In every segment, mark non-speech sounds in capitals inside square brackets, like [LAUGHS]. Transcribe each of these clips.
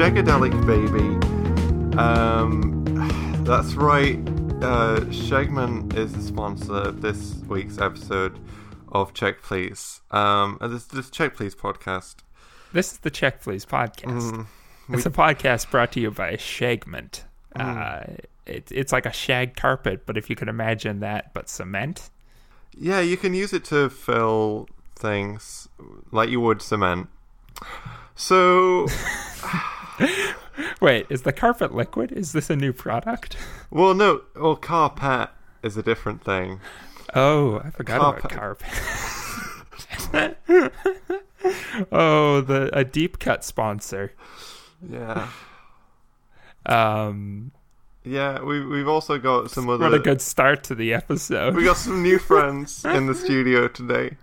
sorry, Shagadelic Baby. Um, that's right. Uh, Shegman is the sponsor of this week's episode of Check Please. Um, this this Check Please podcast. This is the Check Please podcast. Mm, It's a podcast brought to you by Shagment. Uh, it, it's like a shag carpet, but if you could imagine that, but cement. yeah, you can use it to fill things like you would cement. So, [LAUGHS] [LAUGHS] Wait, is the carpet liquid? Is this a new product? [LAUGHS] well, no, well, carpet is a different thing. Oh, I forgot about carpet. [LAUGHS] oh, the a deep cut sponsor. Yeah, Um, yeah. We we've also got some other. what a good start to the episode. We got some new friends in the studio today.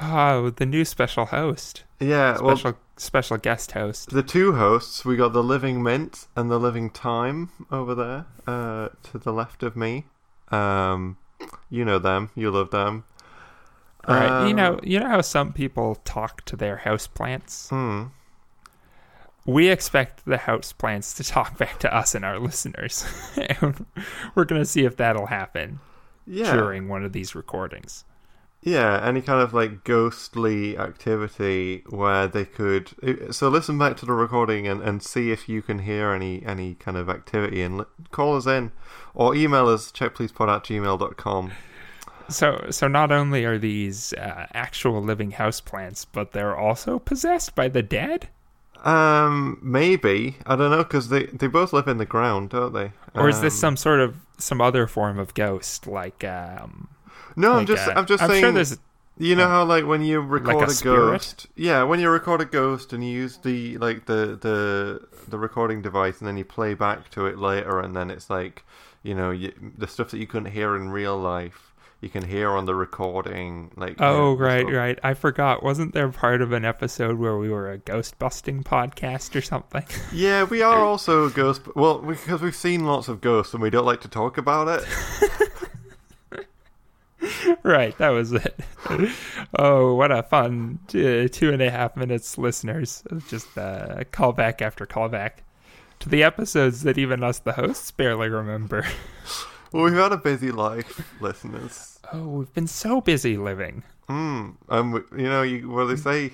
Oh, the new special host, Yeah, well, special special guest host. the two hosts, we got the Living Mint and the Living Thyme over there, uh, to the left of me. Um, you know them, you love them. All right, you Um, know, you know how some people talk to their house plants. Hmm. We expect the house plants to talk [LAUGHS] back to us and our listeners. And [LAUGHS] We're gonna see if that'll happen Yeah, during one of these recordings. Yeah. Any kind of like ghostly activity where they could. So listen back to the recording and, and see if you can hear any any kind of activity and call us in or email us checkpleasepod at gmail.com. So, so not only are these uh, actual living house plants, but they're also possessed by the dead. Um, maybe I don't know because they they both live in the ground, don't they? Or is this Um, some sort of some other form of ghost, like um, No, I'm just uh, I'm just I'm saying. sure there's you know uh, how like when you record a a, ghost, yeah, when you record a ghost and you use the like the the the recording device and then you play back to it later, and then it's like you know you, the stuff that you couldn't hear in real life. You can hear on the recording, like Oh, yeah, right, so- right. I forgot. Wasn't there part of an episode where we were a ghost busting podcast or something? [LAUGHS] Yeah, we are also ghost. Well, because we've seen lots of ghosts and we don't like to talk about it. [LAUGHS] [LAUGHS] right, that was it. [LAUGHS] oh, what a fun uh, two and a half minutes, listeners. Just uh, callback after callback to the episodes that even us, the hosts, barely remember. [LAUGHS] Well, we've had a busy life, listeners. Oh, we've been so busy living. Mm, um, you know, you what they say,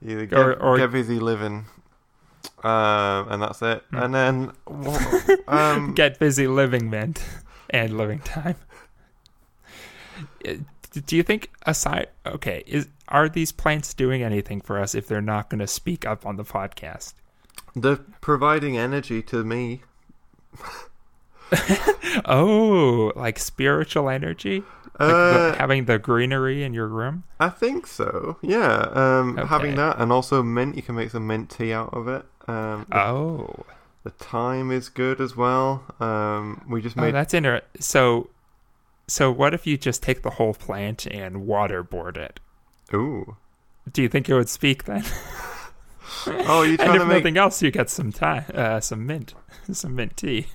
you get, Or- or- get busy living, um, and that's it. Hmm. And then, um, Get busy living meant and living thyme. Uh, Do you think aside okay, is are these plants doing anything for us if they're not going to speak up on the podcast? they're providing energy to me. [LAUGHS] Oh, like spiritual energy? Like Uh, having the greenery in your room? I think so. Yeah, um, Okay. having that, and also mint. You can make some mint tea out of it. Um, the, Oh. the thyme is good as well. Um, we just Oh, made that's interesting. So so what if you just take the whole plant and waterboard it? ooh. Do you think it would speak then? Oh, [LAUGHS] and trying if to make nothing else, you get some thyme, uh, some mint, [LAUGHS] some mint tea.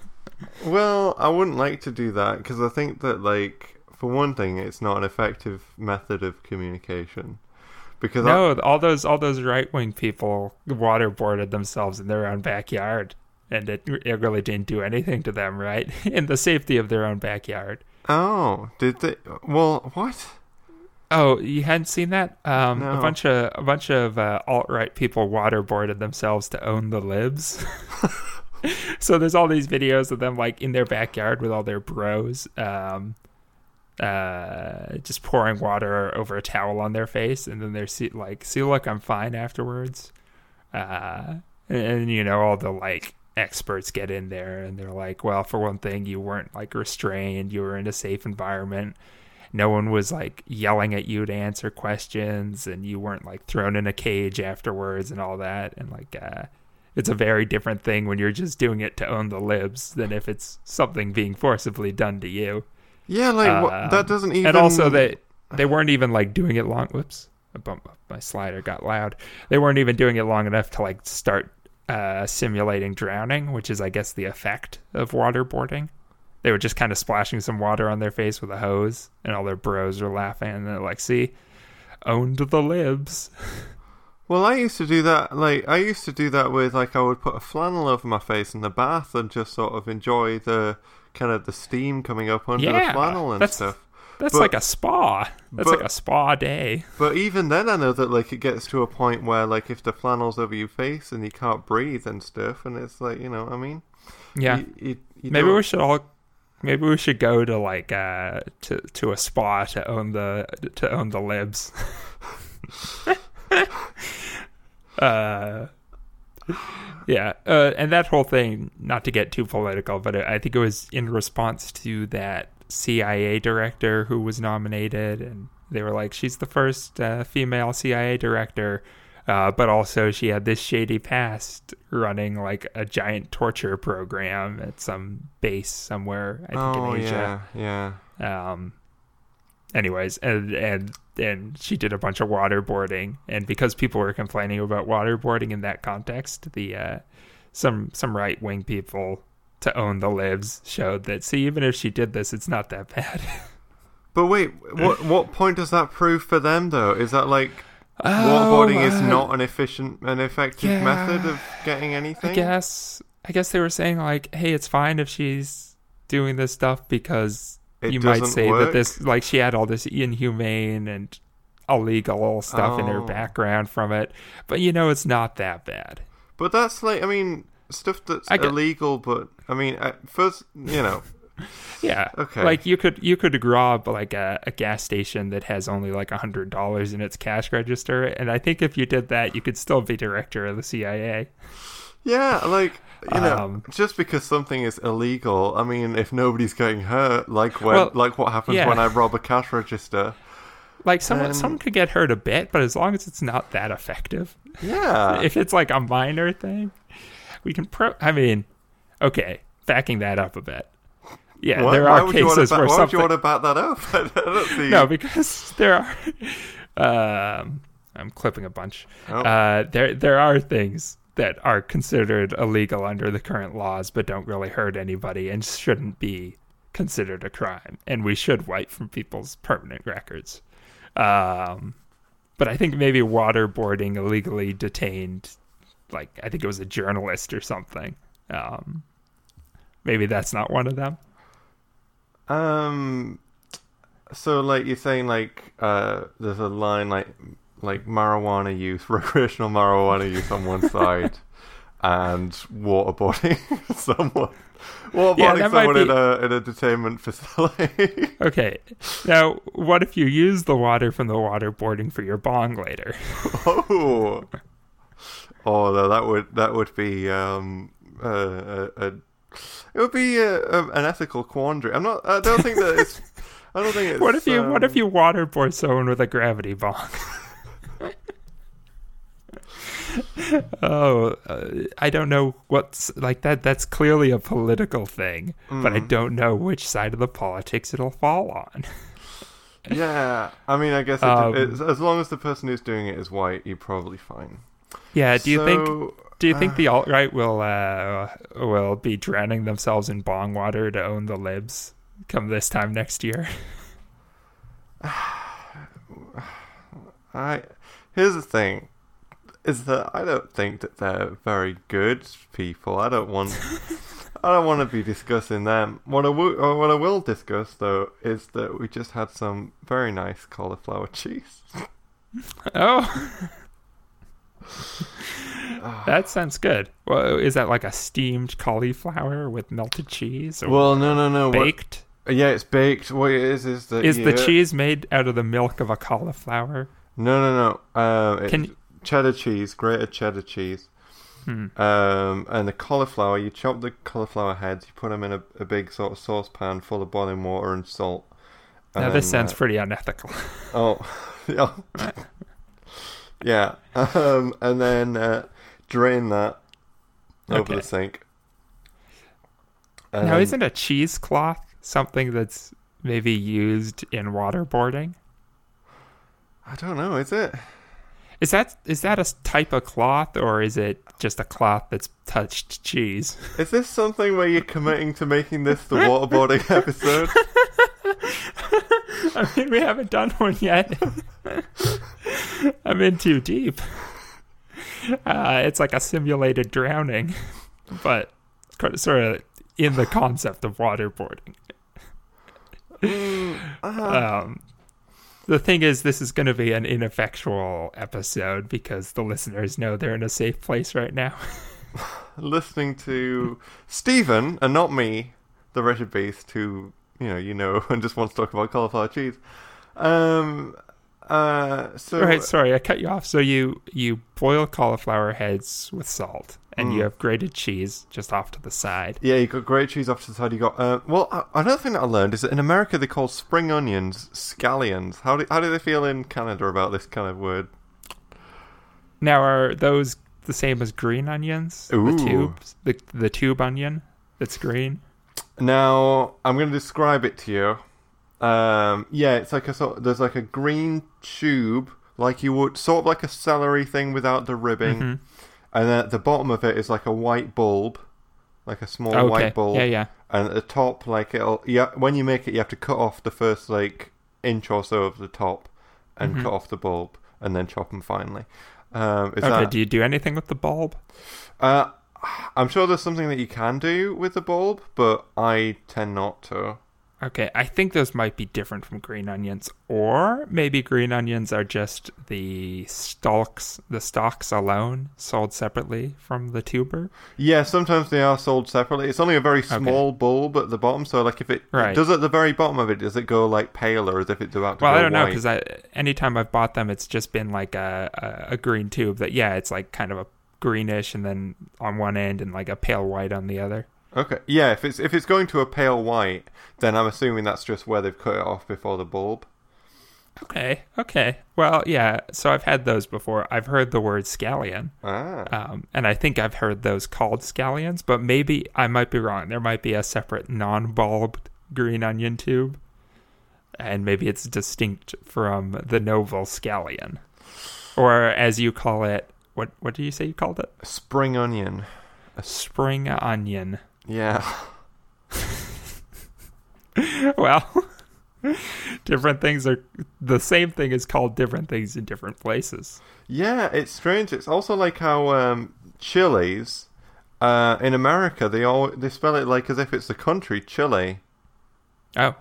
Well, I wouldn't like to do that because I think that, like, for one thing, it's not an effective method of communication. Because I, No, all those all those right wing people waterboarded themselves in their own backyard, and it it really didn't do anything to them, right? [LAUGHS] In the safety of their own backyard. Oh, did they? Well, what? Oh, you hadn't seen that? Um, No. A bunch of a bunch of uh, alt right people waterboarded themselves to own the libs. [LAUGHS] so there's all these videos of them like in their backyard with all their bros, um, uh, just pouring water over a towel on their face, and then they're see- like, "See, look, I'm fine." Afterwards, uh, and, and you know all the like experts get in there and they're like, "Well, for one thing, you weren't like restrained. You were in a safe environment." no one was like yelling at you to answer questions and you weren't like thrown in a cage afterwards and all that and like uh it's a very different thing when you're just doing it to own the libs than if it's something being forcibly done to you Yeah, like Um, what, that doesn't even. and also they they weren't even like doing it long whoops I bumped my slider got loud they weren't even doing it long enough to like start uh simulating drowning which is i guess the effect of waterboarding they were just kind of splashing some water on their face with a hose and all their bros were laughing and they're like see owned the libs. [LAUGHS] Well, I used to do that. Like I used to do that with like I would put a flannel over my face in the bath and just sort of enjoy the kind of the steam coming up under Yeah, the flannel and stuff. That's But- like a spa. That's but- like a spa day. But even then, I know that like it gets to a point where like if the flannel's over your face and you can't breathe and stuff, and it's like you know, what I mean, Yeah. you, you, you maybe we should all maybe we should go to like uh to to a spa to own the to own the libs. [LAUGHS] uh yeah, uh, and that whole thing, not to get too political, but I think it was in response to that CIA director who was nominated, and they were like, she's the first uh, female CIA director, uh, but also she had this shady past running like a giant torture program at some base somewhere, I think Oh in Asia. yeah, yeah. um anyways and and and she did a bunch of waterboarding. And because people were complaining about waterboarding in that context the uh some some right wing people to own the libs showed that see even if she did this it's not that bad [LAUGHS] But wait, what [LAUGHS] what point does that prove for them though? Is that like Oh, waterboarding is uh, not an efficient and effective yeah, method of getting anything? I guess I guess they were saying like, hey, it's fine if she's doing this stuff because It you might say work? that this like she had all this inhumane and illegal stuff in her Oh. background from it. But you know it's not that bad. But that's like, I mean, stuff that's illegal. But I mean, first, you know, [LAUGHS] Yeah. Okay. Like you could you could rob like a, a gas station that has only like a hundred dollars in its cash register, and I think if you did that, you could still be director of the CIA. yeah, like you know, Um, just because something is illegal, I mean, if nobody's getting hurt, like when, Well, like what happens yeah. when I rob a cash register. Like someone Um, someone could get hurt a bit, but as long as it's not that effective. Yeah, [LAUGHS] if it's like a minor thing, we can pro. I mean, okay, backing that up a bit. Yeah, why, there are cases back, where why would you want to back that up? [LAUGHS] I don't see. No, because there are. [LAUGHS] Um, I'm clipping a bunch. Oh. Uh, there there are things that are considered illegal under the current laws, but don't really hurt anybody and shouldn't be considered a crime, and we should wipe from people's permanent records. Um, but I think maybe waterboarding illegally detained, like I think it was a journalist or something. Um, maybe that's not one of them. Um. So, like you're saying, like uh, there's a line like like marijuana use, [LAUGHS] recreational marijuana use on one side, [LAUGHS] and waterboarding [LAUGHS] someone, waterboarding Yeah, someone in be- a in a detainment facility. Okay, now what if you use the water from the waterboarding for your bong later? oh, oh, no, that would that would be um uh, a, a it would be a, a, an ethical quandary. I'm not. I don't think that it's. I don't think [LAUGHS] it's. What if you what if um, you waterboard someone with a gravity bong? [LAUGHS] oh, uh, I don't know what's like that. That's clearly a political thing, but I Mhm. don't know which side of the politics it'll fall on. [LAUGHS] Yeah, I mean, I guess it, Um, as long as the person who's doing it is white, you're probably fine. Yeah, do you think So, do you think uh, the alt right will uh, will be drowning themselves in bong water to own the libs come this time next year? [LAUGHS] [SIGHS] I here's the thing, is that I don't think that they're very good people. I don't want. [LAUGHS] I don't want to be discussing them. What I will, what I will discuss though, is that we just had some very nice cauliflower cheese. [LAUGHS] Oh. That sounds good. Well, is that like a steamed cauliflower with melted cheese or Well, no, no, no. what- baked? yeah, it's baked. What it is is that Is the cheese made out of the milk of a cauliflower? No, no, no. Um, it's Can- cheddar cheese, grated cheddar cheese. Hmm. Um, and the cauliflower, you chop the cauliflower heads, you put them in a, a big sort of saucepan full of boiling water and salt. Now this then, sounds uh, pretty unethical. oh, [LAUGHS] yeah, [LAUGHS] yeah. Um, and then uh, drain that over the sink. And now um, isn't a cheesecloth something that's maybe used in waterboarding? I don't know. Is it? Is that a type of cloth or is it just a cloth that's touched cheese? [LAUGHS] Is this something where you're committing to making this the waterboarding [LAUGHS] episode? I mean, we haven't done one yet. [LAUGHS] I'm in too deep. Uh, it's like a simulated drowning, [LAUGHS] but sort of in the concept of waterboarding. um, the thing is, this is going to be an ineffectual episode because the listeners know they're in a safe place right now. [LAUGHS] Listening to Stephen and not me, the wretched beast, who you know you know [LAUGHS] and just wants to talk about cauliflower cheese. Um. Uh. So right. Sorry, I cut you off. So you you boil cauliflower heads with salt and you have grated cheese just off to the side. Yeah, you got grated cheese off to the side. You got uh, well. Uh, another thing that I learned is that in America they call spring onions scallions. How do how do they feel in Canada about this kind of word? Now, are those the same as green onions? Ooh. The tubes, the the tube onion that's green. Now I'm going to describe it to you. Um, yeah, it's like a sort. There's like a green tube, like you would sort of like a celery thing without the ribbing, Mhm. and then at the bottom of it is like a white bulb, like a small Okay. white bulb. Yeah, yeah. and at the top like it'll yeah when you make it you have to cut off the first like inch or so of the top and Mhm. cut off the bulb and then chop them finely. um is Okay. that Do you do anything with the bulb? uh i'm sure there's something that you can do with the bulb but i tend not to Okay, I think those might be different from green onions, or maybe green onions are just the stalks, the stalks alone, sold separately from the tuber. yeah sometimes they are sold separately it's only a very small bulb at the bottom so like if it Right. does at the very bottom of it does it go like paler as if it's about to Well, I don't know because I anytime I've bought them, it's just been like a, a a green tube that yeah, it's like kind of a greenish, and then on one end and like a pale white on the other. Okay. Yeah, if it's if it's going to a pale white, then I'm assuming that's just where they've cut it off before the bulb. Okay, okay. Well, yeah. So I've had those before. I've heard the word scallion, Ah. um, and I think I've heard those called scallions, but maybe I might be wrong. There might be a separate non-bulbed green onion tube, and maybe it's distinct from the novel scallion, or as you call it. What what do you say you called it? Spring onion. A spring onion. Yeah. [LAUGHS] well, [LAUGHS] different things are the same thing is called different things in different places. Yeah, it's strange. It's also like how um, chilies uh, in America they all they spell it like as if it's the country Chile. Oh,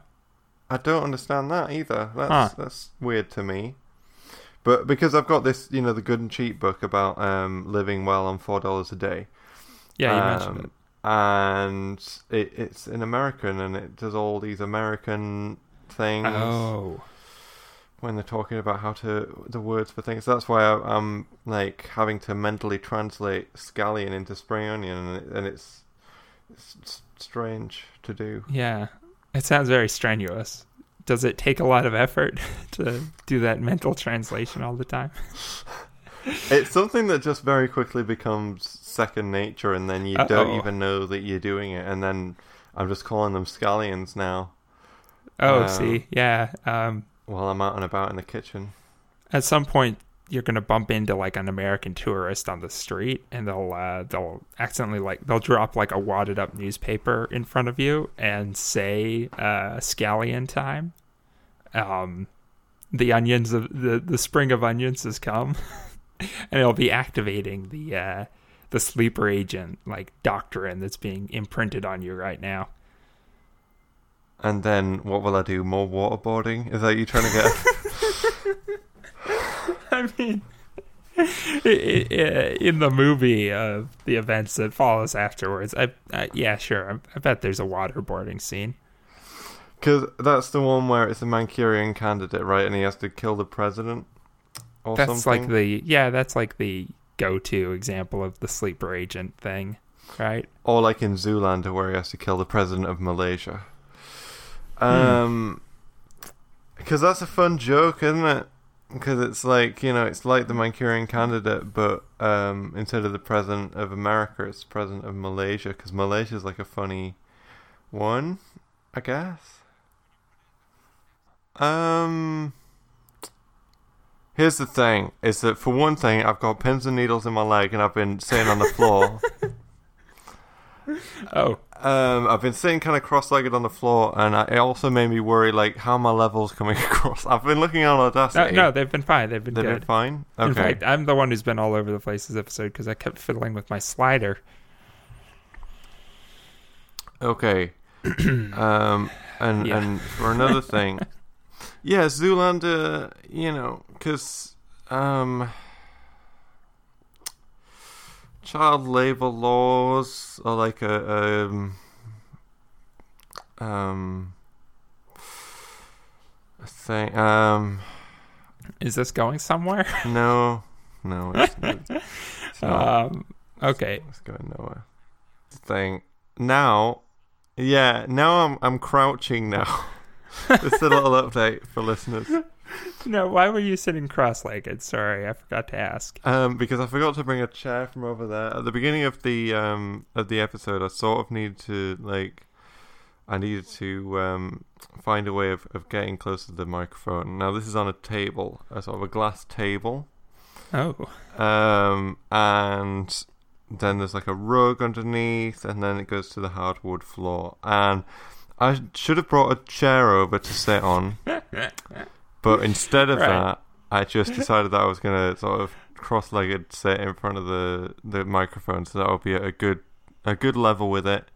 I don't understand that either. That's Huh. that's weird to me. But because I've got this, you know, the good and cheap book about um, living well on four dollars a day. yeah, you mentioned Um, it. And it, it's in American and it does all these American things Oh, when they're talking about how to the words for things. That's why I, I'm like having to mentally translate scallion into spring onion, and, it, and it's, it's strange to do. yeah. It sounds very strenuous. Does it take a lot of effort [LAUGHS] to do that mental translation all the time? [LAUGHS] It's something that just very quickly becomes second nature, and then you don't even know that you're doing it, and then I'm just calling them scallions now Oh, Uh, see, yeah. Um, while I'm out and about in the kitchen. at some point you're gonna bump into like an American tourist on the street, and they'll uh, they'll accidentally like they'll drop like a wadded up newspaper in front of you and say uh, scallion time. Um, the onions of the the spring of onions has come, [LAUGHS] and it'll be activating the uh, the sleeper agent like doctrine that's being imprinted on you right now. And then what will I do? More waterboarding? Is that you trying to get? [LAUGHS] [LAUGHS] I mean, i- i- i- in the movie of the events that follows afterwards, I, I yeah, sure, I, I bet there's a waterboarding scene. Because that's the one where it's a Manchurian candidate, right? And he has to kill the president or That's something. like the yeah, that's like the go-to example of the sleeper agent thing, right? or like in Zoolander where he has to kill the president of Malaysia. Hmm. Um, because that's a fun joke, isn't it? Because it's like you know, it's like the Manchurian candidate, but um, instead of the president of America, it's the president of Malaysia. Because Malaysia's like a funny one, I guess. Um. Here's the thing: is that for one thing, I've got pins and needles in my leg, and I've been sitting on the floor. [LAUGHS] Oh, um, I've been sitting kind of cross-legged on the floor, and I, it also made me worry, like how my levels coming [LAUGHS] across. I've been looking on No, Audacity. no, they've been fine. They've been they've good. been fine. In Okay. fact, I'm the one who's been all over the place this episode because I kept fiddling with my slider. Okay. [CLEARS THROAT] um, and Yeah. and for another thing, [LAUGHS] yeah, Zoolander, you know, because um, child labor laws are like a um, um, a thing. Um, Is this going somewhere? [LAUGHS] no, no, it's, [LAUGHS] it's not. Um, okay. It's going nowhere. Thing now, yeah. Now I'm I'm crouching now. [LAUGHS] Just a little update for listeners. [LAUGHS] No, why were you sitting cross-legged? Sorry, I forgot to ask. Um, because I forgot to bring a chair from over there at the beginning of the um of the episode. I sort of needed to like, I needed to um find a way of, of getting closer to the microphone. Now this is on a table, a sort of a glass table. Oh, Um, and then there's like a rug underneath, and then it goes to the hardwood floor. And I should have brought a chair over to sit on, [LAUGHS] but instead of Right. that, I just [LAUGHS] decided that I was gonna sort of cross-legged sit in front of the the microphone, so that would be a good a good level with it.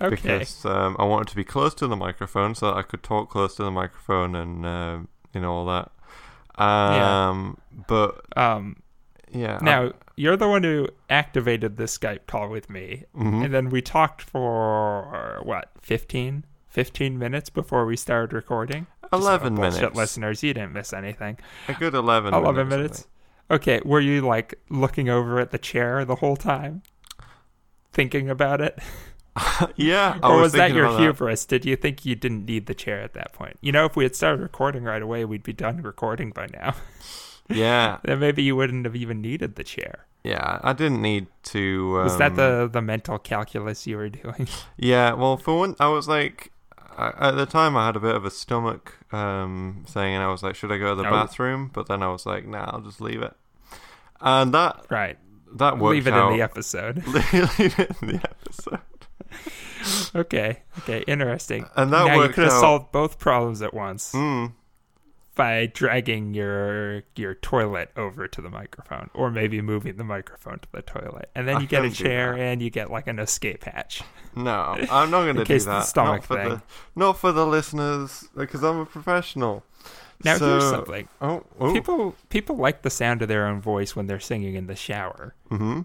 okay. Because um, I wanted to be close to the microphone, so that I could talk close to the microphone and um, you know all that. Yeah. Um, but Um, yeah. I- now you're the one who activated this Skype call with me, Mhm. and then we talked for what 15, 15 minutes before we started recording. Just so 11 minutes. listeners. You didn't miss anything. A good 11 11 minutes. minutes. Okay, were you like looking over at the chair the whole time, thinking about it, [LAUGHS] yeah. I or was, that your hubris? Did you think you didn't need the chair at that point? You know, if we had started recording right away, we'd be done recording by now. [LAUGHS] Yeah. then maybe you wouldn't have even needed the chair. Yeah. I didn't need to. Um, Was that the the mental calculus you were [LAUGHS] doing? Yeah. Well, for one, I was like. I, at the time, I had a bit of a stomach um, thing, and I was like, "Should I go to the Oh. bathroom?" But then I was like, "Nah, I'll just leave it." And that right. that worked Leave it out. in the episode. [LAUGHS] leave it in the episode. [LAUGHS] Okay. Okay. Interesting. And that now you could have solved both problems at once Mm. By dragging your your toilet over to the microphone, or maybe moving the microphone to the toilet, and then I you get a chair and you get like an escape hatch. No, I'm not going to do case of the that. stomach not for thing. the not for the listeners, because I'm a professional. Now so, here's something: Oh, oh. people people like the sound of their own voice when they're singing in the shower, hmm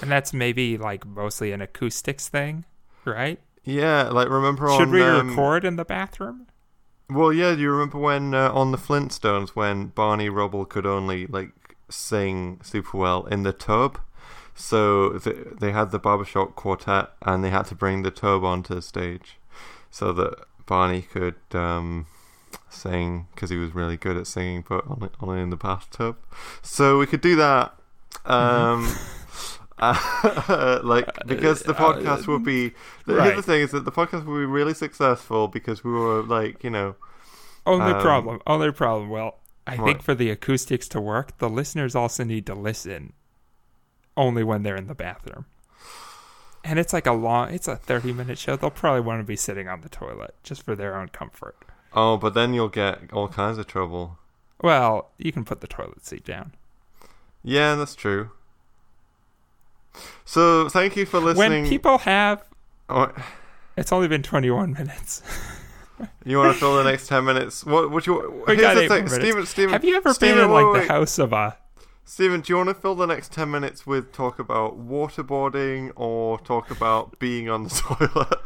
and that's maybe like mostly an acoustics thing, right? Yeah, like remember on Should we um, record in the bathroom? Well, yeah. Do you remember when uh, on the Flintstones when Barney Rubble could only like sing super well in the tub? So th- they had the barbershop quartet, and they had to bring the tub onto the stage so that Barney could um, sing because he was really good at singing, but only, only in the bathtub. So we could do that. Um, [LAUGHS] uh, [LAUGHS] like because the Uh, podcast would be the, here's right. the thing is that the podcast would be really successful because we were like you know Only Um, problem. Only problem. Well, I what? think for the acoustics to work, the listeners also need to listen only when they're in the bathroom. And it's like a long, it's a 30 minute show. They'll probably want to be sitting on the toilet just for their own comfort. oh but then you'll get all kinds of trouble Well, you can put the toilet seat down. yeah that's true so thank you for listening When people have, oh, it's only been 21 minutes. [LAUGHS] you want to fill the next 10 minutes what would you We here's the thing more minutes. Steven, Steven, have you ever Steven, been in like wait. the house of a. Steven, do you want to fill the next 10 minutes with talk about waterboarding or talk about being on the [LAUGHS] toilet?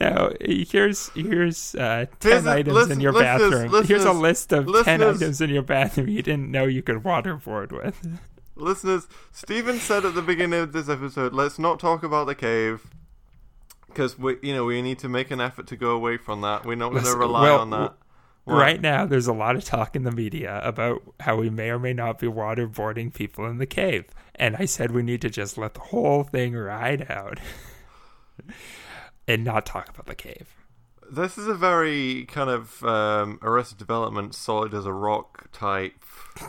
No, here's here's uh, ten a- items listen- in your listeners, bathroom. here's a list of ten items in your bathroom you didn't know you could waterboard with. Listeners, Steven said at the beginning of this episode, let's not talk about the cave. Because we, you know, we need to make an effort to go away from that. We're not going to rely well, on that. What? Right now, there's a lot of talk in the media about how we may or may not be waterboarding people in the cave. And I said we need to just let the whole thing ride out [LAUGHS] and not talk about the cave. This is a very kind of um, Arrested Development, solid as a rock type.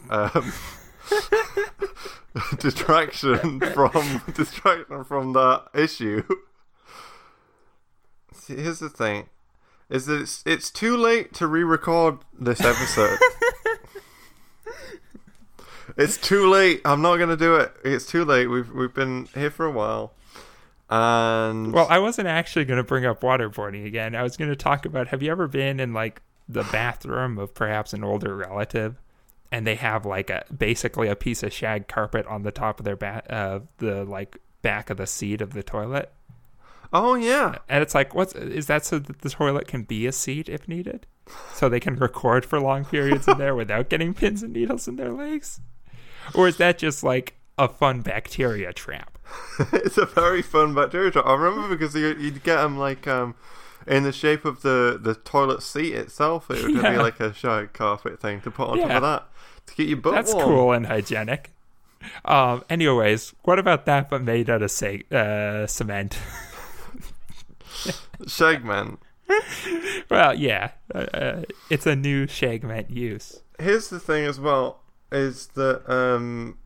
Um, [LAUGHS] distraction from [LAUGHS] distraction from that issue. See, here's the thing: is that it's it's too late to re-record this episode. [LAUGHS] it's too late. I'm not gonna do it. It's too late. We've we've been here for a while, and Well, I wasn't actually going to bring up waterboarding again. I was going to talk about have you ever been in like the bathroom of perhaps an older relative and they have like a basically a piece of shag carpet on the top of their back uh the like back of the seat of the toilet. oh yeah, And it's like what's is that so that the toilet can be a seat if needed? So they can record for long periods in there without getting pins and needles in their legs? Or is that just like a fun bacteria trap? [LAUGHS] it's a very fun bacteria trap. I remember because you, you'd get them like um in the shape of the the toilet seat itself. It would be like a shag carpet thing to put on top of that to get your butt That's warm. cool and hygienic. Um. Anyways, what about that, but made out of say, uh, cement? [LAUGHS] Shagman. well, yeah, uh, uh, it's a new shagment use. Here's the thing as well is that um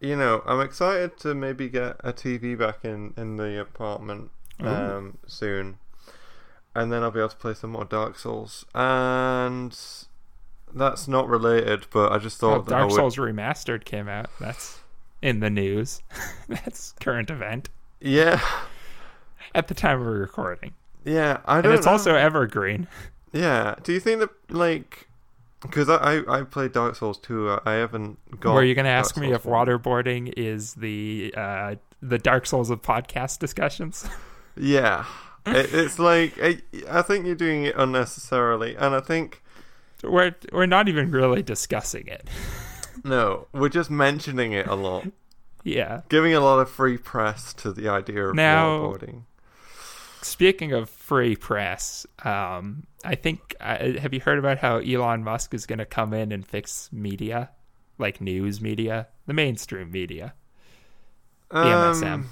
you know I'm excited to maybe get a TV back in in the apartment um soon, and then I'll be able to play some more Dark Souls and. That's not related, but I just thought that I Dark would- Souls Remastered came out. That's in the news. [LAUGHS] That's current event Yeah, at the time of recording, yeah. I and don't. it's know. also evergreen. Yeah. Do you think that like because I, I played Dark Souls 2, I, I haven't got. Were you going to Dark ask me Souls if 1. waterboarding is the uh, the Dark Souls of podcast discussions? [LAUGHS] Yeah. It, it's like I, I think you're doing it unnecessarily, and I think we're we're not even really discussing it. [LAUGHS] no, we're just mentioning it a lot, Yeah. giving a lot of free press to the idea of Now- waterboarding. Speaking of free press, um, I think uh, have you heard about how Elon Musk is going to come in and fix media, like news media, the mainstream media, the MSM. Um,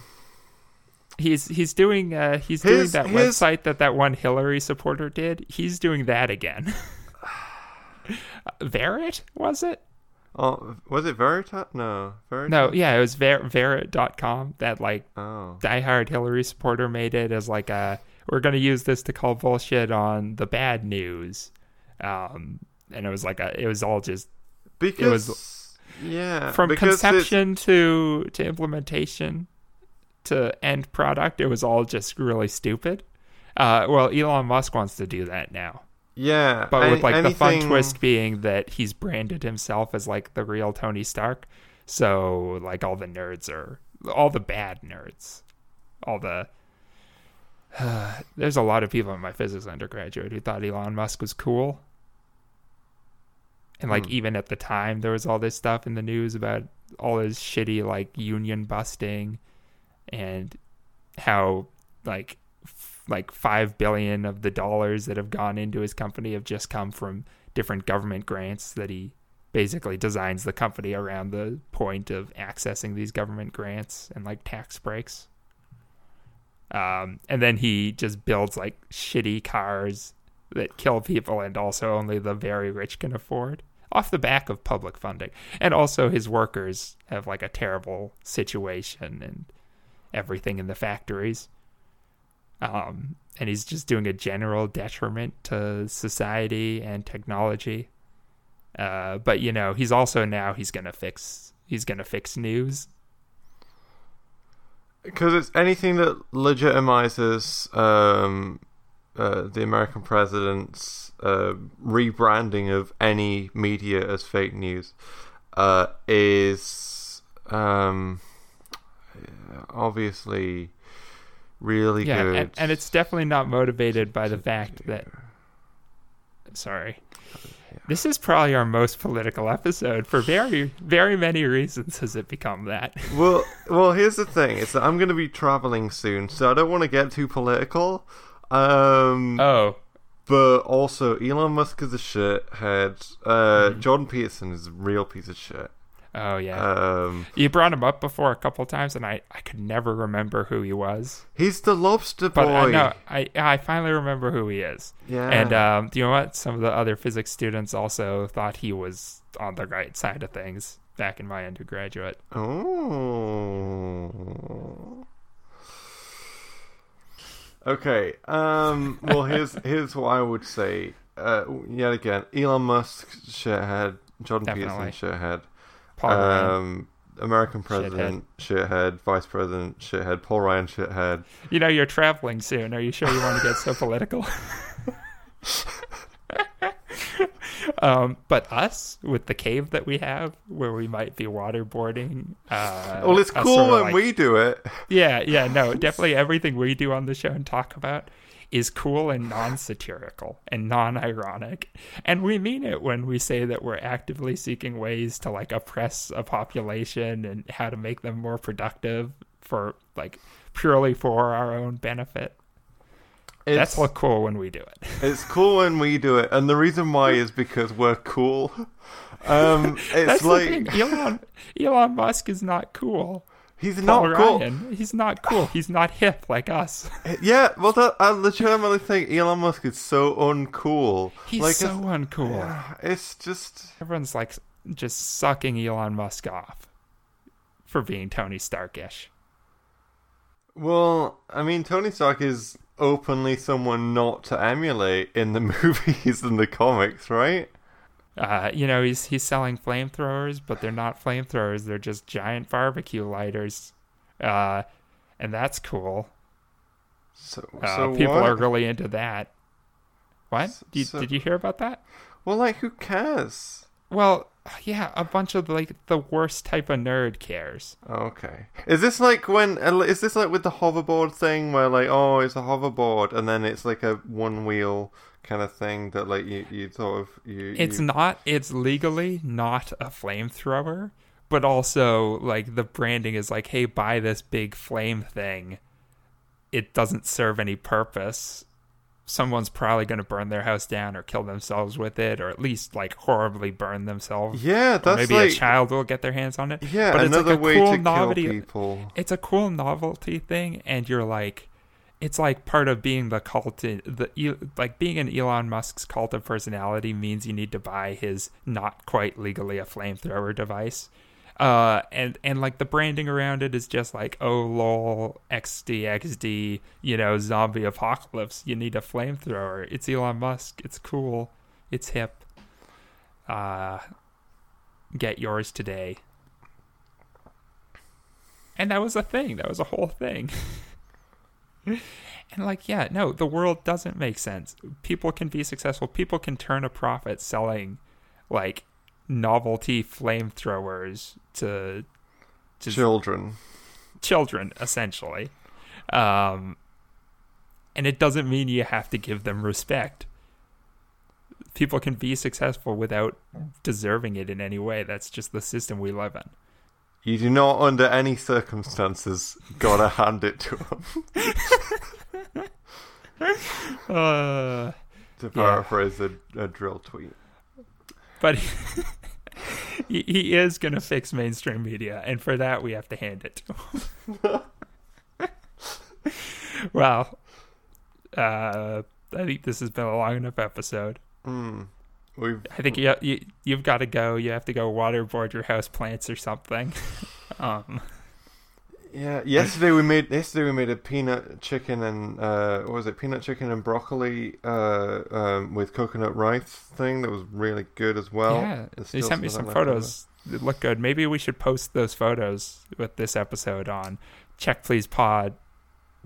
He's he's doing uh, he's doing that his- website that that one Hillary supporter did. He's doing that again. [LAUGHS] [LAUGHS] Verrit was it? Oh, was it Veritas? No, Veritas. No, yeah, it was Ver- Verrit.com. That like Oh, diehard Hillary supporter made it as like a we're gonna use this to call bullshit on the bad news, um, and it was like a it was all just because yeah, from because it's- conception to to implementation to end product. It was all just really stupid. Uh, well, Elon Musk wants to do that now, Yeah, but with like the fun twist being that he's branded himself as like the real Tony Stark. So like all the nerds are all the bad nerds, all the [SIGHS] there's a lot of people in my physics undergraduate who thought Elon Musk was cool. And like Hmm. even at the time there was all this stuff in the news about all his shitty like union busting and how like like 5 billion of the dollars that have gone into his company have just come from different government grants that he basically designs the company around the point of accessing these government grants and like tax breaks. Um, and then he just builds like shitty cars that kill people and also only the very rich can afford off the back of public funding. And also his workers have like a terrible situation and everything in the factories. Um, and he's just doing a general detriment to society and technology. Uh, but you know, he's also now he's gonna fix he's gonna fix news. because it's anything that legitimizes um, uh, the American president's uh, rebranding of any media as fake news uh, is um, obviously really yeah, good. and, and it's definitely not motivated by the fact that. Sorry. This is probably our most political episode for very, very many reasons. Has it become that? [LAUGHS] well, well, here's the thing: is that I'm going to be traveling soon, so I don't want to get too political. Um, Oh, But also, Elon Musk is a shithead. Uh, Mm-hmm. Jordan Peterson is a real piece of shit. Oh yeah. Um, you brought him up before a couple times, and I, I could never remember who he was. he's the lobster boy. But. I know I, I finally remember who he is. Yeah. And um, do you know what? Some of the other physics students also thought he was on the right side of things. back in my undergraduate. Oh. Okay. Um. Well, here's [LAUGHS] here's what I would say. Uh, yet again, Elon Musk shithead, Jordan Definitely. Peterson shithead, Paul um, American president shithead. vice president shithead, Paul Ryan shithead. You know, you're traveling soon. Are you sure you want to get so [LAUGHS] political? um, but us with the cave that we have, where we might be waterboarding. Uh, Well, it's cool when like- we do it. Yeah, yeah, no, [LAUGHS] definitely everything we do on the show and talk about is cool and non-satirical and non-ironic. And we mean it when we say that we're actively seeking ways to like oppress a population and how to make them more productive for like purely for our own benefit. It's, That's all cool when we do it. it's cool when we do it, and the reason why is because we're cool. Um, [LAUGHS] it's That's like. Elon Elon Musk is not cool. He's Paul not cool. Ryan, he's not cool. He's not hip like us. [LAUGHS] Eh, yeah, well, that, I legitimately think Elon Musk is so uncool. He's like, so uncool. it's, it's just Everyone's like just sucking Elon Musk off for being Tony Starkish. well, I mean, Tony Stark is openly someone not to emulate in the [LAUGHS] movies and the comics, right? Uh, you know, he's he's selling flamethrowers, but they're not flamethrowers. They're just giant barbecue lighters, uh, and that's cool. So, Uh, so people what? are really into that. What? Did, so- did you hear about that? well, like, who cares? Well, yeah, a bunch of like the worst type of nerd cares. Okay. Is this like when? Uh, is this like with the hoverboard thing where like, oh, it's a hoverboard, and then it's like a one wheel kind of thing that like you you sort of you. It's you... not. It's legally not a flamethrower, but also like the branding is like, hey, buy this big flame thing. It doesn't serve any purpose. Someone's probably going to burn their house down or kill themselves with it, or at least like horribly burn themselves. Yeah, Or that's maybe like a child will get their hands on it. yeah but it's like a way cool to novelty. kill people. It's a cool novelty thing, and you're like, it's like part of being the cult. The like being in Elon Musk's cult of personality means you need to buy his not quite legally a flamethrower device. Uh, and and like the branding around it is just like oh lol xdxd you know zombie apocalypse you need a flamethrower. It's elon musk. It's cool. It's hip. Uh get yours today. And that was a thing. That was a whole thing. [LAUGHS] And like yeah no the world doesn't make sense. People can be successful. People can turn a profit selling like novelty flamethrowers to to Children. children essentially um and it doesn't mean you have to give them respect people can be successful without deserving it in any way that's just the system we live in You do not, under any circumstances, gotta [LAUGHS] hand it to them. [LAUGHS] uh To paraphrase a, a dril tweet. But [LAUGHS] he, he is going to fix mainstream media and for that we have to hand it to him. [LAUGHS] Well uh i think this has been a long enough episode. Mm. We've i think you, you you've got to go. You have to go waterboard your house plants or something. [LAUGHS] Um yeah. Yesterday we made yesterday we made a peanut chicken and uh, what was it peanut chicken and broccoli uh, um, with coconut rice thing that was really good as well. yeah they sent me some some photos It looked good maybe we should post those photos with this episode on checkpleasepod.com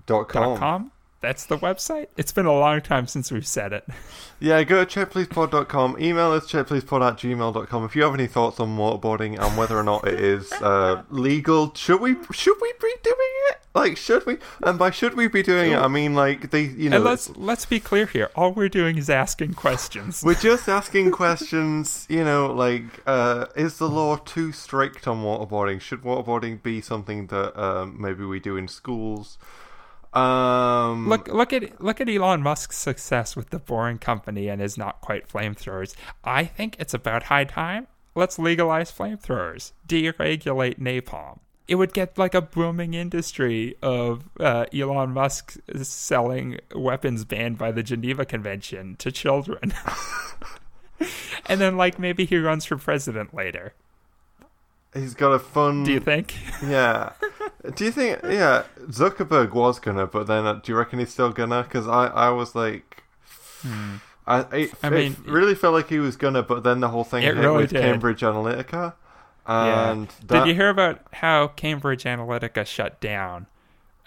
Dot com. That's the website it's been a long time since we've said it [LAUGHS] Yeah, go to checkpleasepod.com. Email us checkpleasepod at gmail.com if you have any thoughts on waterboarding and whether or not it is [LAUGHS] uh, legal. Should we should we be doing it? Like, should we? And by should we be doing it, I mean like they, you know, and let's let's be clear here. All we're doing is asking questions. we're just [LAUGHS] asking questions. You know, like, uh, is the law too strict on waterboarding? Should waterboarding be something that um, maybe we do in schools? Um, look look at look at Elon Musk's success with the Boring Company and his not quite flamethrowers. I think it's about high time. Let's legalize flamethrowers. Deregulate napalm. It would get like a booming industry of uh, Elon Musk selling weapons banned by the Geneva Convention to children. [LAUGHS] and then like maybe he runs for president later. He's got a fun. Do you think? Yeah. [LAUGHS] do you think? Yeah, Zuckerberg was gonna, but then uh, do you reckon he's still gonna? Because I, I was like, Hmm. I, it, I it mean, really felt like he was gonna, but then the whole thing hit really with did. Cambridge Analytica, Yeah. and that, Did you hear about how Cambridge Analytica shut down,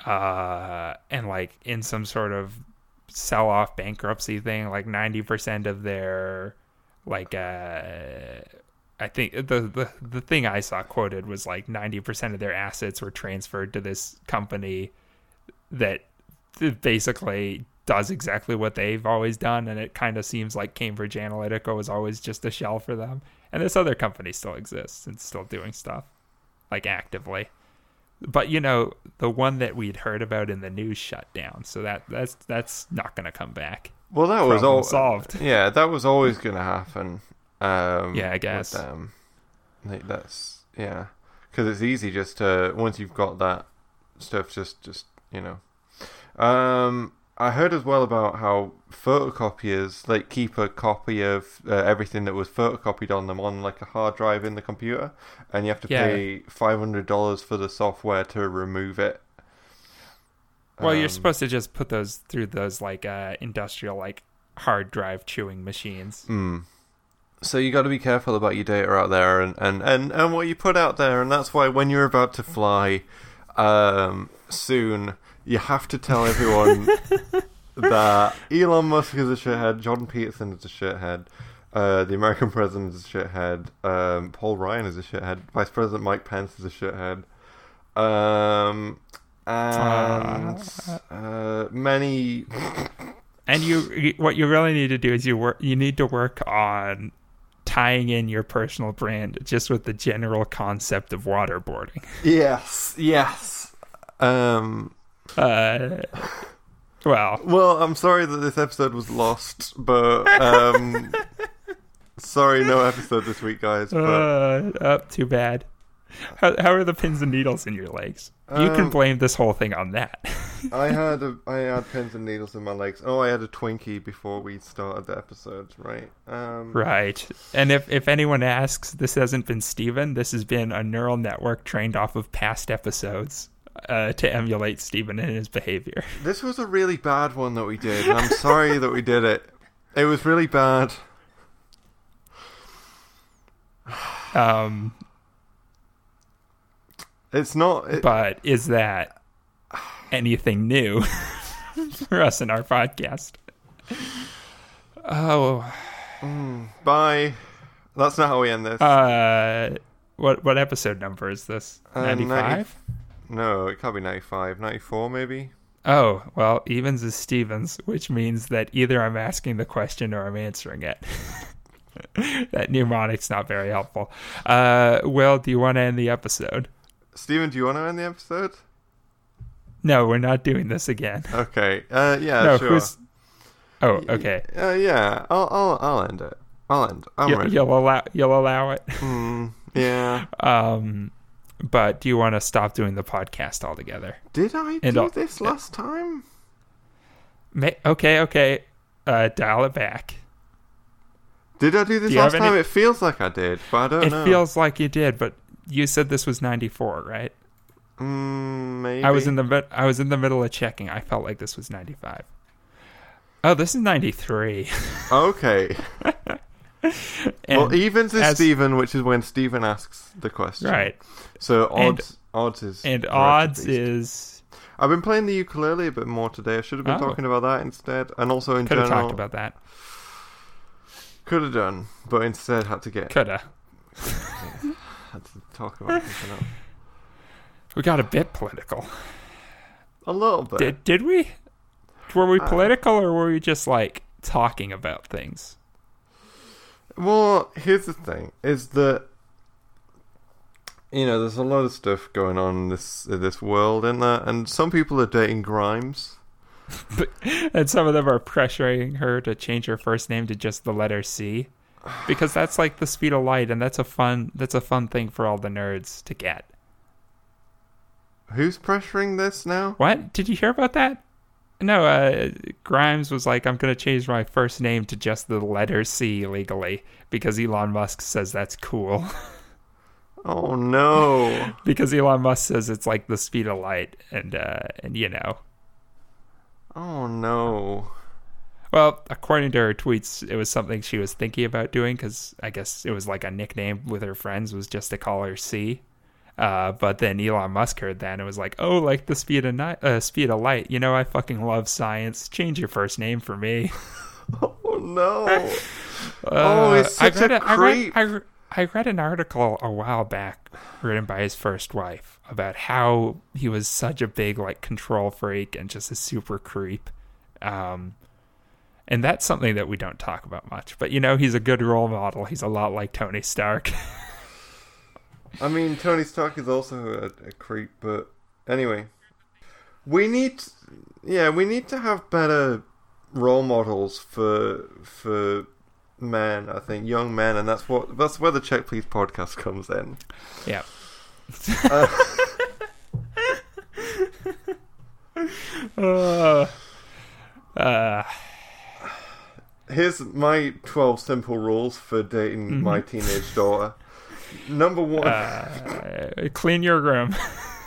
uh, and like in some sort of sell-off bankruptcy thing, like ninety percent of their, like, uh, I think the the the thing I saw quoted was like ninety percent of their assets were transferred to this company that basically does exactly what they've always done, and it kind of seems like Cambridge Analytica was always just a shell for them. And this other company still exists and still doing stuff, like actively. But you know, the one that we'd heard about in the news shut down, so that that's that's not going to come back. well, that was all solved. Yeah, that was always gonna happen. Um, Yeah, I guess. Like, that's yeah, because it's easy just to once you've got that stuff, just just you know. Um, I heard as well about how photocopiers like keep a copy of uh, everything that was photocopied on them on like a hard drive in the computer, and you have to Yeah. pay five hundred dollars for the software to remove it. Well, you're Um, supposed to just put those through those like uh, industrial like hard drive chewing machines. Mm. So you got to be careful about your data out there and, and, and, and what you put out there, and that's why when you're about to fly um, soon, you have to tell everyone [LAUGHS] that Elon Musk is a shithead, Jordan Peterson is a shithead, uh, the American president is a shithead, um, Paul Ryan is a shithead, Vice President Mike Pence is a shithead, um, and uh, many And you, you- what you really need to do is you work. You need to work on tying in your personal brand just with the general concept of waterboarding. yes, yes. Um, Uh, well, Well, I'm sorry that this episode was lost, but um, [LAUGHS] sorry, no episode this week, guys. But uh, oh, too bad. How, how are the pins and needles in your legs? You can Um, blame this whole thing on that. I [LAUGHS] had a, I had pins and needles in my legs. Oh, I had a Twinkie before we started the episode, right? Um, right. And if, if anyone asks, this hasn't been Steven. This has been a neural network trained off of past episodes uh, to emulate Steven and his behavior. [LAUGHS] This was a really bad one that we did, and I'm sorry that we did it. It was really bad. [SIGHS] Um, It's not. It, but is that anything new [LAUGHS] for us in our podcast? Oh, bye. That's not how we end this. uh, what what episode number is this? Uh, Ninety five. no, it can't be 95, 94 maybe. Oh, well, evens is Stevens, which means that either I'm asking the question or I'm answering it. [LAUGHS] that mnemonic's not very helpful. Uh, Will, do you want to end the episode? Steven, do you want to end the episode? No, we're not doing this again. [LAUGHS] Okay. Uh, yeah, no, sure. who's? Oh, okay. Uh, yeah, I'll, I'll, I'll end it. I'll end. I'm You, ready. you'll allow you'll allow it. Hmm, [LAUGHS] yeah. Um, but do you want to stop doing the podcast altogether? Did I And do I'll- this last time? May, okay, okay. Uh, dial it back. Did I do this Do last time? any- It feels like I did, but I don't it know. feels like you did, but you said this was ninety four, right? Mm, maybe. I was in the I was in the middle of checking. I felt like this was ninety five. Oh, this is ninety three. Okay. [LAUGHS] Well, evens is as- Steven, which is when Steven asks the question. right, So And- odds, odds is. and the rest of odds is I've been playing the ukulele a bit more today. I should have been Oh. talking about that instead, and also in could have general. talked about that. Could have done, but instead had to get Coulda. [LAUGHS] talk about else. [LAUGHS] We got a bit political. A little bit. Did did we? Were we Uh, political or were we just like talking about things? Well, here's the thing: is that you know there's a lot of stuff going on in this in this world, and that, and some people are dating Grimes. [LAUGHS] and some of them are pressuring her to change her first name to just the letter C, because that's like the speed of light, and that's a fun that's a fun thing for all the nerds to get. Who's pressuring this now? What did you hear about that? No, uh, Grimes was like, "I'm gonna change my first name to just the letter C legally because Elon Musk says that's cool." [LAUGHS] Oh no. because Elon Musk says it's like the speed of light, and uh, and you know, Oh no. Well, according to her tweets, it was something she was thinking about doing because I guess it was like a nickname with her friends was just to call her C. Uh, but then Elon Musk heard that and was like, "Oh, like the speed of night, uh, speed of light. You know, I fucking love science. Change your first name for me." [LAUGHS] [LAUGHS] Oh no. Uh, Oh, he's such I read a I read, creep. I, re- I read an article a while back written by his first wife about how he was such a big like control freak and just a super creep. Um, and that's something that we don't talk about much. But you know, he's a good role model. He's a lot like Tony Stark. [LAUGHS] I mean, Tony Stark is also a, a creep, but anyway, we need, yeah, we need to have better role models for for men. I think young men, and that's what that's where the Check Please podcast [LAUGHS] comes in. yeah. Uh, [LAUGHS] Uh, uh, here's my twelve simple rules for dating my teenage daughter. Number one, uh, clean your room. [LAUGHS]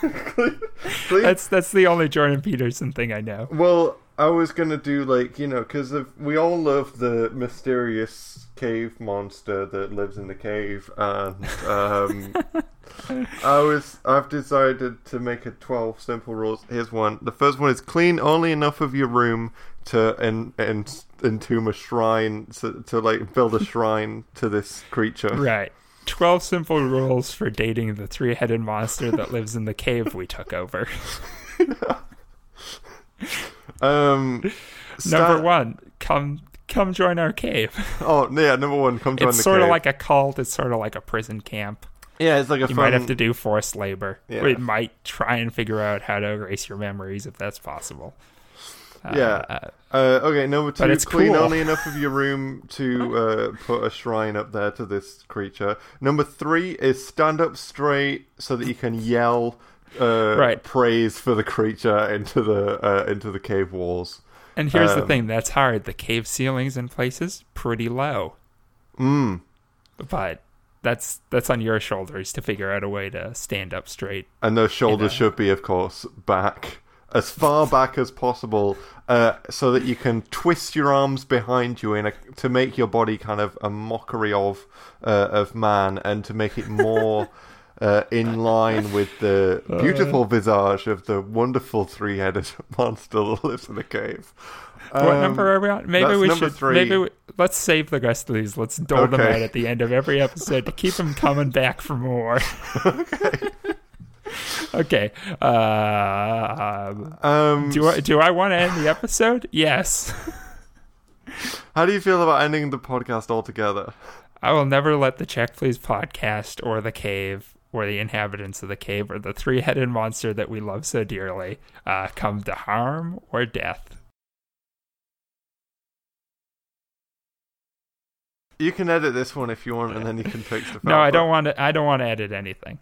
please that's that's the only Jordan Peterson thing I know. Well, I was gonna do like you know because we all love the mysterious cave monster that lives in the cave, and um, [LAUGHS] I was I've decided to make it twelve simple rules. Here's one. The first one is clean only enough of your room to en- en- entomb a shrine to, to like build a shrine to this creature. Right. 12 simple rules for dating the three headed monster that lives in the cave we took over. [LAUGHS] Um, Number one, come come join our cave. Oh yeah, number one. Come join the cave. It's the sort of like a cult, it's sort of like a prison camp. yeah, it's like a You fun. might have to do forced labor. Yeah. We might try and figure out how to erase your memories if that's possible. Yeah. uh, Uh, okay, number two, it's clean cool. only enough of your room to uh, put a shrine up there to this creature. Number three is stand up straight so that you can yell uh, Right. praise for the creature into the uh, into the cave walls. and here's the um, thing that's hard. The cave ceilings in places pretty low. Mm. But that's that's on your shoulders to figure out a way to stand up straight. And those shoulders know. should be, of course, back as far back as possible, uh, so that you can twist your arms behind you in a, to make your body kind of a mockery of uh, of man, and to make it more [LAUGHS] uh, in line with the beautiful visage of the wonderful three-headed [LAUGHS] monster that lives in the cave. What Um, number are we on? Maybe we should. three. Maybe we, let's save the rest of these. Let's dole them out at the end of every episode to keep them coming back for more. [LAUGHS] okay. [LAUGHS] okay. Uh, Um, do I do I want to end the episode? Yes. [LAUGHS] how do you feel about ending the podcast altogether? I will never let the Check Please podcast or the cave or the inhabitants of the cave or the three-headed monster that we love so dearly uh, come to harm or death. You can edit this one if you want, and then you can fix the. [LAUGHS] No, I don't want to. I don't want to edit anything.